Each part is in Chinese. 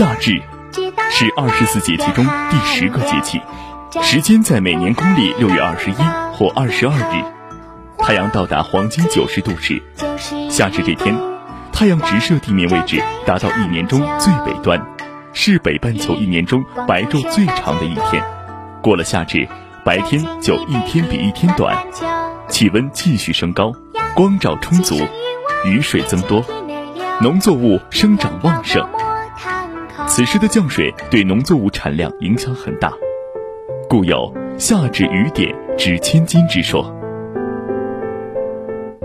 夏至是二十四节气中第十个节气，时间在每年公历六月二十一或二十二日，太阳到达黄金九十度时。夏至这天，太阳直射地面位置达到一年中最北端，是北半球一年中白昼最长的一天。过了夏至，白天就一天比一天短，气温继续升高，光照充足，雨水增多，农作物生长旺盛。此时的降水对农作物产量影响很大，故有“夏至雨点值千金”之说。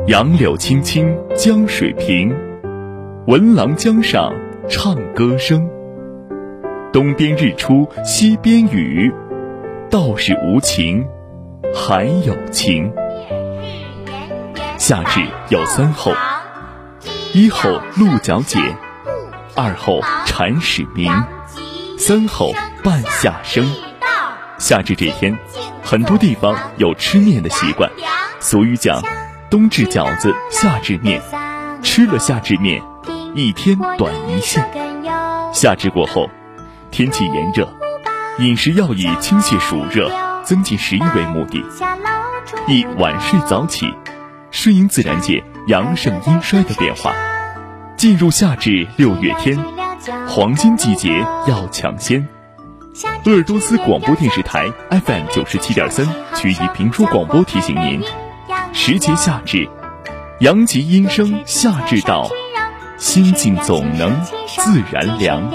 杨柳青青江水平，闻郎江上唱歌声。东边日出西边雨，道是无晴还有晴。夏至有三候：一候鹿角解。二候蝉始鸣，三候半夏生。夏至这天，很多地方有吃面的习惯。俗语讲：“冬至饺子，夏至面。”吃了夏至面，一天短一线。夏至过后，天气炎热，饮食要以清泻暑热、增进食欲为目的，宜晚睡早起，顺应自然界阳盛阴衰的变化。进入夏至六月天，黄金季节要抢先。鄂尔多斯广播电视台 FM 九十七点三曲艺评书广播提醒您：时节夏至，阳极阴生夏至到，心境总能自然凉。